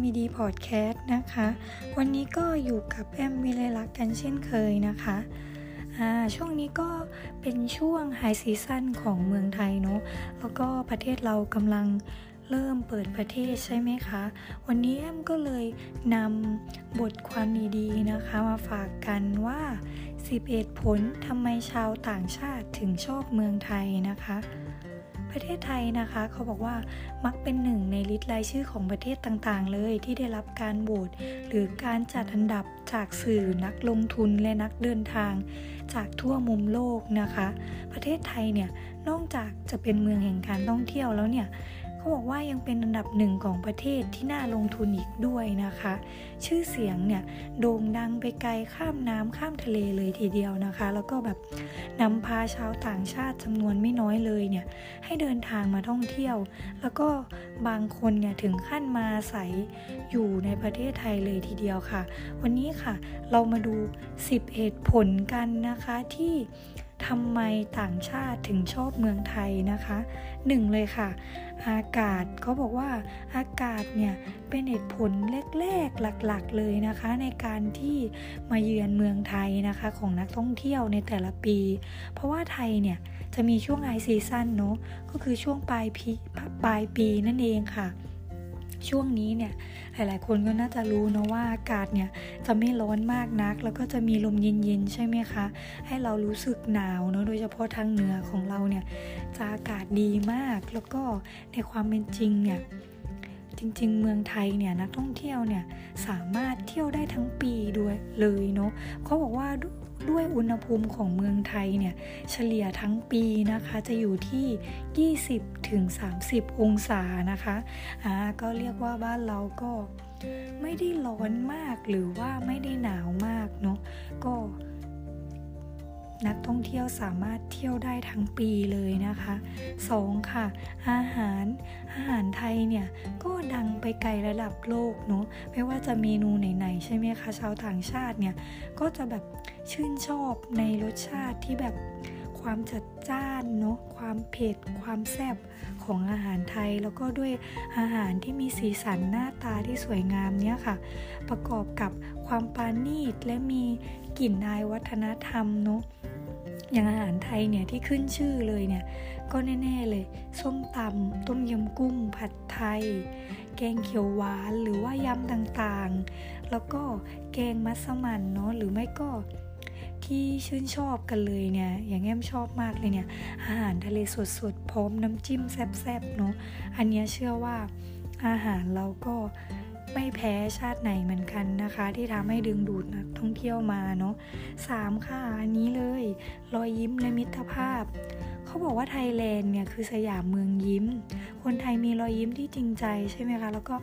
MD Podcast นะคะ วันนี้ก็อยู่กับแอมวิเลลักกันเช่นเคยนะคะช่วงนี้ก็เป็นช่วงไฮซีซั่นของเมืองไทยเนาะแล้วก็ประเทศเรากำลังเริ่มเปิดประเทศใช่ไหมคะ วันนี้แอมก็เลยนำบทความดีๆนะคะมาฝากกันว่า 11 ผลทำไมชาวต่างชาติถึงชอบเมืองไทยนะคะ ประเทศไทยนะคะ เขาบอกว่ามักเป็นหนึ่งในลิสต์รายชื่อของประเทศต่างๆ เลยที่ได้รับการโหวตหรือการจัดอันดับจากสื่อนักลงทุนและนักเดินทาง จากทั่วมุมโลกนะคะ ประเทศไทยเนี่ยนอกจากจะเป็นเมืองแห่งการท่องเที่ยวแล้วเนี่ย เขาบอกว่ายังเป็นอันดับหนึ่งของประเทศที่น่าลงทุนอีกด้วยนะคะ ชื่อเสียงเนี่ยโด่งดังไปไกลข้ามน้ำข้ามทะเลเลยทีเดียวนะคะ แล้วก็แบบนำพาชาวต่างชาติจำนวนไม่น้อยเลยเนี่ยให้เดินทางมาท่องเที่ยว แล้วก็บางคนเนี่ยถึงขั้นมาอาศัยอยู่ในประเทศไทยเลยทีเดียวค่ะ วันนี้ค่ะเรามาดู 10 เหตุผลกันนะคะที่ทำไมต่างชาติถึงชอบเมืองไทยนะคะหนึ่งเลยค่ะ อากาศเขาบอกว่าอากาศเนี่ยเป็นเหตุผลแรกๆหลักๆเลยนะคะ ในการที่มาเยือนเมืองไทยนะคะของนักท่องเที่ยวในแต่ละปี เพราะว่าไทยเนี่ยจะมีช่วงไอซีซั่นเนาะก็คือช่วงปลายปีปลายปีนั่นเองค่ะ ช่วงนี้เนี่ยหลายๆ คนก็น่าจะรู้นะว่าอากาศเนี่ยจะไม่ร้อนมากนัก แล้วก็จะมีลมเย็นๆใช่ไหมคะ ให้เรารู้สึกหนาวเนาะโดยเฉพาะทางเหนือของเราเนี่ยจะอากาศดีมากแล้วก็ในความเป็นจริงเนี่ยจริงๆ เมืองไทยเนี่ยนักท่องเที่ยวเนี่ยสามารถเที่ยวได้ทั้งปีด้วยเลยเนาะเขาบอกว่า ด้วยอุณหภูมิของเมืองไทยเนี่ยเฉลี่ยทั้งปีนะคะจะอยู่ที่ 20ถึง30 องศานะคะอ่าก็เรียกว่าบ้านเราก็ไม่ได้ร้อนมากหรือว่าไม่ได้หนาวมากเนาะก็นักท่องเที่ยวสามารถเที่ยวได้ทั้งปีเลยนะคะ 2. ค่ะ อาหาร อาหารไทยเนี่ยก็ดังไปไกลระดับโลกเนาะ ไม่ว่าจะเมนูไหนๆใช่ไหมคะ ชาวต่างชาติเนี่ยก็จะแบบ ชื่นชอบในรสชาติที่แบบความจัดจ้านเนาะความเผ็ด ความแซ่บของอาหารไทย แล้วก็ด้วยอาหารที่มีสีสันหน้าตาที่สวยงามเนี่ยค่ะ ประกอบกับความปานีตและมีกลิ่นอายวัฒนธรรมเนาะอย่างอาหารไทยเนี่ยที่ขึ้นชื่อเลยเนี่ย ก็แน่ๆเลย ส้มตำต้มยำกุ้ง ผัดไทย แกงเขียวหวานหรือว่ายำต่างๆ แล้วก็แกงมัสมั่นเนาะหรือไม่ก็ ที่ชื่นชอบกันเลยเนี่ย อย่างแอมชอบมากเลยเนี่ย อาหารทะเลสดๆ พร้อมน้ำจิ้มแซ่บๆ เนาะ อันนี้เชื่อว่าอาหารเราก็ไม่แพ้ชาติไหนเหมือนกันนะคะ ที่ทำให้ดึงดูดนักท่องเที่ยวมาเนาะสามค่ะ อันนี้เลย รอยยิ้มและมิตรภาพ เขาบอกว่าไทยแลนด์เนี่ยคือสยามเมืองยิ้ม คนไทยมีรอยยิ้มที่จริงใจใช่ไหมคะ แล้วก็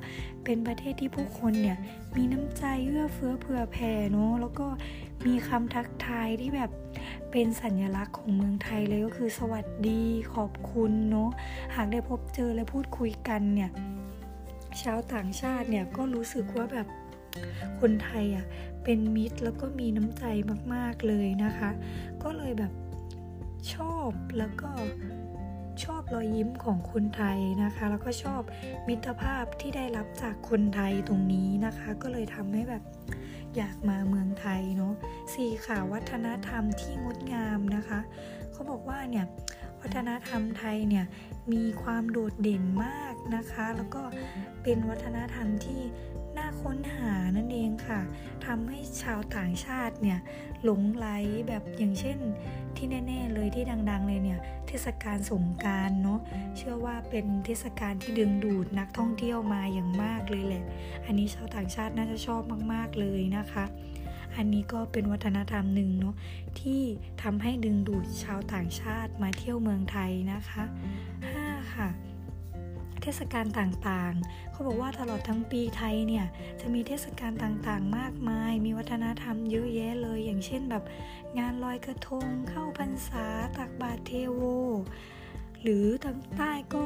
เป็นประเทศที่ผู้คนเนี่ยมีน้ำใจเอื้อเฟื้อเผื่อแผ่เนาะแล้วก็ มีคำทักทายที่แบบเป็นสัญลักษณ์ของเมืองไทยเลยก็คือสวัสดีขอบคุณเนาะหากได้พบเจอและพูดคุยกันเนี่ยชาวต่างชาติเนี่ยก็รู้สึกว่าแบบคนไทยอะเป็นมิตรแล้วก็มีน้ำใจมากๆเลยนะคะ ก็เลยแบบชอบแล้วก็ชอบรอยยิ้มของคนไทยนะคะ แล้วก็ชอบมิตรภาพที่ได้รับจากคนไทยตรงนี้นะคะ ก็เลยทำให้แบบ อยากมาเมืองไทยเนาะสี่ค่ะวัฒนธรรมที่งดงามนะคะเขาบอกว่าเนี่ยวัฒนธรรมไทยเนี่ยมีความโดดเด่นมากนะคะ แล้วก็เป็นวัฒนธรรมที่ ค้นหานั่นเองค่ะทำให้ชาวต่างชาติเนี่ยหลงไหลแบบอย่างเช่น ที่แน่ ๆ เลยที่ดัง ๆ เลยเนี่ยเทศกาลสงการเนาะเชื่อว่าเป็นเทศกาลที่ดึงดูดนักท่องเที่ยวมาอย่างมากเลยแหละ อันนี้ชาวต่างชาติน่าจะชอบมาก ๆเลยนะคะ อันนี้ก็เป็นวัฒนธรรมหนึ่งเนาะที่ทำให้ดึงดูดชาวต่างชาติมาเที่ยวเมืองไทยนะคะ 5. ค่ะ เทศกาลต่างๆ เขาบอกว่าตลอดทั้งปีไทยเนี่ยจะมีเทศกาลต่างๆ มากมาย มีวัฒนธรรมเยอะแยะเลย อย่างเช่นแบบงานลอยกระทง เข้าพรรษาตักบาตรเทโว หรือทางใต้ก็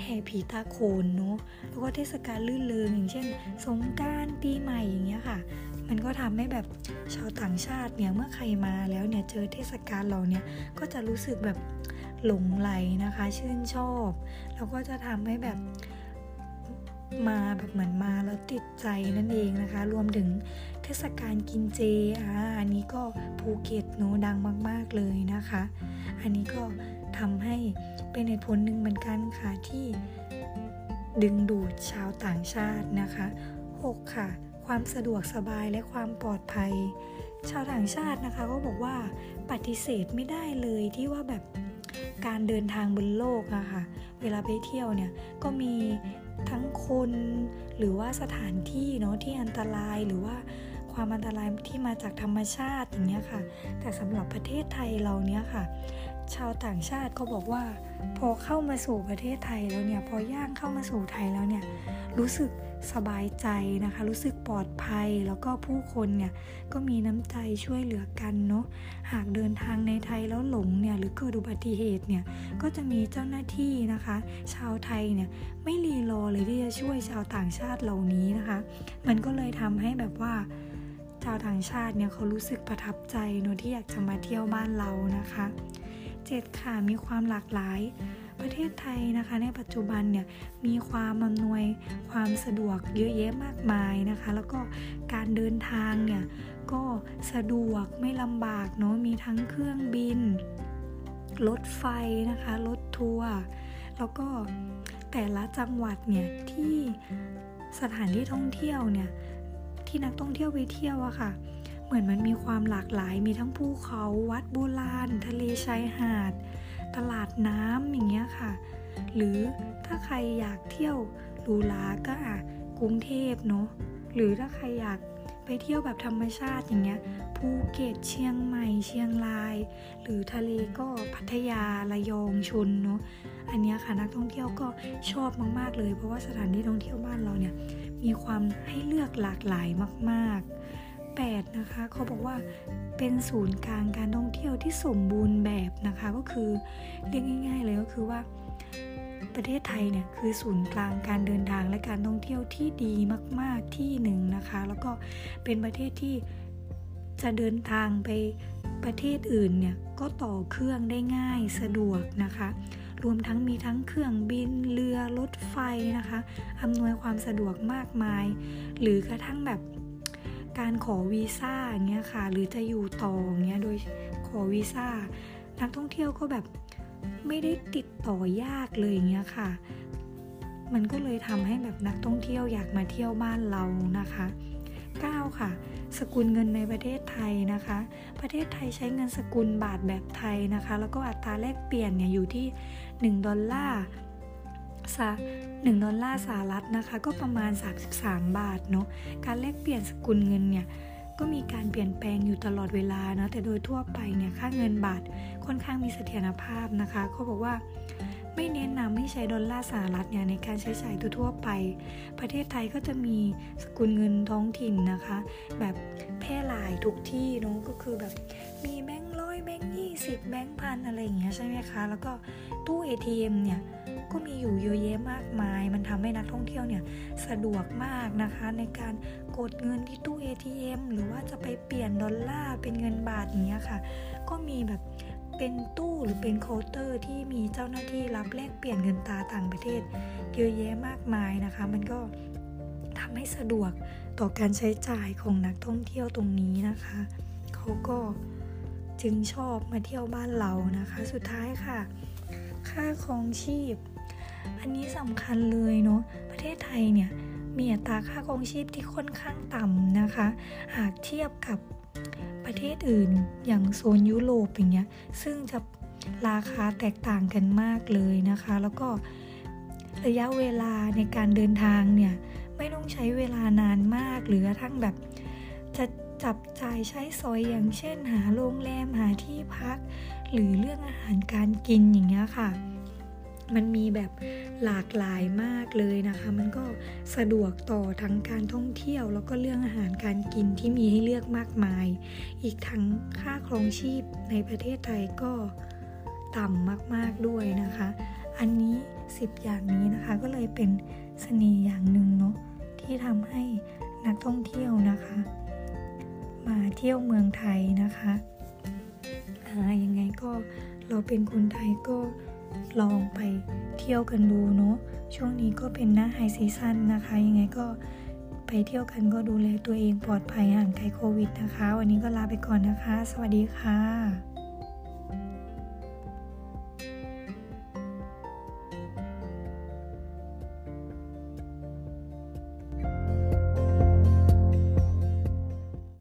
แห่ผีตาโขนเนาะ แล้วก็เทศกาลลื่นเริงอย่างเช่น สงการปีใหม่อย่างเงี้ยค่ะ มันก็ทำให้แบบชาวต่างชาติเนี่ยเมื่อใครมาแล้วเนี่ยเจอเทศกาลเราเนี่ยก็จะรู้สึกแบบ หลงไหลนะคะ ชื่นชอบ แล้วก็จะทำให้แบบมาแบบเหมือนมาแล้วติดใจนั่นเองนะคะ รวมถึงเทศกาลกินเจอ่าอันนี้ก็ภูเก็ตโนดังมาก ๆ เลยนะคะ อันนี้ก็ทำให้เป็นเหตุผลหนึ่งเหมือนกันค่ะที่ดึงดูดชาวต่างชาตินะคะ 6. ค่ะ ความสะดวกสบายและความปลอดภัย ชาวต่างชาตินะคะ ก็บอกว่าปฏิเสธไม่ได้เลยที่ว่าแบบ การเดินทางบนโลกอะค่ะ เวลาไปเที่ยวเนี่ยก็มีทั้งคนหรือว่าสถานที่เนาะที่อันตรายหรือว่าความอันตรายที่มาจากธรรมชาติอย่างเงี้ยค่ะ แต่สำหรับประเทศไทยเราเนี้ยค่ะ ชาวต่างชาติก็บอกว่า พอเข้ามาสู่ประเทศไทยแล้วเนี่ย พอย่างเข้ามาสู่ไทยแล้วเนี่ย รู้สึก สบายใจนะคะ รู้สึกปลอดภัยแล้วก็ผู้คนเนี่ยก็มีน้ำใจช่วยเหลือกันเนาะหากเดินทางในไทยแล้วหลงเนี่ยหรือเกิดอุบัติเหตุเนี่ยก็จะมีเจ้าหน้าที่นะคะ ชาวไทยเนี่ยไม่รีรอเลยที่จะช่วยชาวต่างชาติเหล่านี้นะคะ มันก็เลยทำให้แบบว่าชาวต่างชาติเนี่ยเขารู้สึกประทับใจเนาะที่อยากจะมาเที่ยวบ้านเรานะคะ 7 ค่ะมีความหลากหลาย ประเทศไทยนะคะ ในปัจจุบันเนี่ยมีความอำนวยความสะดวกเยอะแยะมากมายนะคะ แล้วก็การเดินทางเนี่ยก็สะดวกไม่ลำบากเนาะมีทั้งเครื่องบินรถไฟนะคะรถทัวร์แล้วก็แต่ละจังหวัดเนี่ยที่สถานที่ท่องเที่ยวเนี่ยที่นักท่องเที่ยวไปเที่ยวอะค่ะ เหมือนมันมีความหลากหลายมีทั้งภูเขาวัดโบราณ ทะเลชายหาด ตลาดน้ำอย่างเงี้ยค่ะ หรือถ้าใครอยากเที่ยวหรูหราก็อะกรุงเทพเนาะหรือถ้าใครอยากไปเที่ยวแบบธรรมชาติอย่างเงี้ยภูเก็ตเชียงใหม่เชียงราย หรือทะเลก็พัทยาระยองชนเนาะอันนี้ค่ะนักท่องเที่ยวก็ชอบมาก ๆ เลย เพราะว่าสถานที่ท่องเที่ยวบ้านเราเนี่ยมีความให้เลือกหลากหลายมาก ๆ 8 นะคะ เขาบอกว่าเป็นศูนย์กลางการท่องเที่ยวที่สมบูรณ์แบบนะคะ ก็คือเรียกง่าย ๆ เลยก็คือว่าประเทศไทยเนี่ยคือศูนย์กลางการเดินทางและการท่องเที่ยวที่ดีมาก ๆที่หนึ่งนะคะ แล้วก็เป็นประเทศที่จะเดินทางไปประเทศอื่นเนี่ยก็ต่อเครื่องได้ง่ายสะดวกนะคะ รวมทั้งมีทั้งเครื่องบินเรือรถไฟนะคะอำนวยความสะดวกมากมาย หรือกระทั่งแบบ การขอวีซ่าเงี้ยค่ะ หรือจะอยู่ต่อเงี้ยโดยขอวีซ่านักท่องเที่ยวก็แบบไม่ได้ติดต่อยากเลยเงี้ยค่ะ มันก็เลยทำให้แบบนักท่องเที่ยวอยากมาเที่ยวบ้านเรานะคะ 9 ค่ะ สกุลเงินในประเทศไทยนะคะ ประเทศไทยใช้เงินสกุลบาทแบบไทยนะคะ แล้วก็อัตราแลกเปลี่ยนเนี่ยอยู่ที่ 1 ดอลลาร์ สะ1ดอลลาร์สหรัฐนะคะ ก็ประมาณ 33 บาทเนาะการแลกเปลี่ยนสกุลเงินเนี่ยก็มีการเปลี่ยนแปลงอยู่ตลอดเวลานะ แต่โดยทั่วไปเนี่ยค่าเงินบาทค่อนข้างมีเสถียรภาพนะคะเขาบอกว่าไม่เน้นนำให้ใช้ดอลลาร์สหรัฐเนี่ยในการใช้จ่ายทั่วไป ประเทศไทยก็จะมีสกุลเงินท้องถิ่นนะคะ แบบแพร่หลายทุกที่เนาะก็คือแบบมีแบงค์ร้อยแบงค์ยี่สิบแบงค์พันอะไรอย่างเงี้ยใช่ไหมคะ แล้วก็ตู้ ATM เนี่ย ก็มีอยู่เยอะแยะมากมาย มันทำให้นักท่องเที่ยวเนี่ยสะดวกมากนะคะ ในการกดเงินที่ตู้ ATM หรือว่าจะไปเปลี่ยนดอลลาร์เป็นเงินบาทอย่างเงี้ยค่ะ ก็มีแบบเป็นตู้หรือเป็นเคาน์เตอร์ที่มีเจ้าหน้าที่รับแลกเปลี่ยนเงินตาต่างประเทศ เยอะแยะมากมายนะคะ มันก็ทำให้สะดวกต่อการใช้จ่ายของนักท่องเที่ยวตรงนี้นะคะ เขาก็จึงชอบมาเที่ยวบ้านเรานะคะ สุดท้ายค่ะ ค่าครองชีพ อันนี้สำคัญเลยเนาะประเทศไทยเนี่ยมีอัตราค่าครองชีพที่ค่อนข้างต่ำนะคะ หากเทียบกับประเทศอื่นอย่างโซนยุโรปอย่างเงี้ยซึ่งจะราคาแตกต่างกันมากเลยนะคะ แล้วก็ระยะเวลาในการเดินทางเนี่ยไม่ต้องใช้เวลานานมากหรือกระทั่งแบบ จะจับจ่ายใช้สอยอย่างเช่น หาโรงแรมหาที่พัก หรือเรื่องอาหารการกินอย่างเงี้ยค่ะ มันมีแบบหลากหลายมากเลยนะคะ มันก็สะดวกต่อทั้งการท่องเที่ยว แล้วก็เรื่องอาหารการกินที่มีให้เลือกมากมาย อีกทั้งค่าครองชีพในประเทศไทยก็ต่ำมากๆด้วยนะคะ อันนี้ 10 อย่างนี้นะคะก็เลยเป็นเสน่ห์อย่างหนึ่งเนาะที่ทำให้นักท่องเที่ยวนะคะ มาเที่ยวเมืองไทยนะคะยังไงก็เราเป็นคนไทยก็ ลองไปเที่ยวกันดูเนาะช่วงนี้ก็เป็นหน้าไฮซีซั่นนะคะ ยังไงก็ไปเที่ยวกันก็ดูแลตัวเองปลอดภัยห่างไกลโควิดนะคะ วันนี้ก็ลาไปก่อนนะคะ สวัสดีค่ะ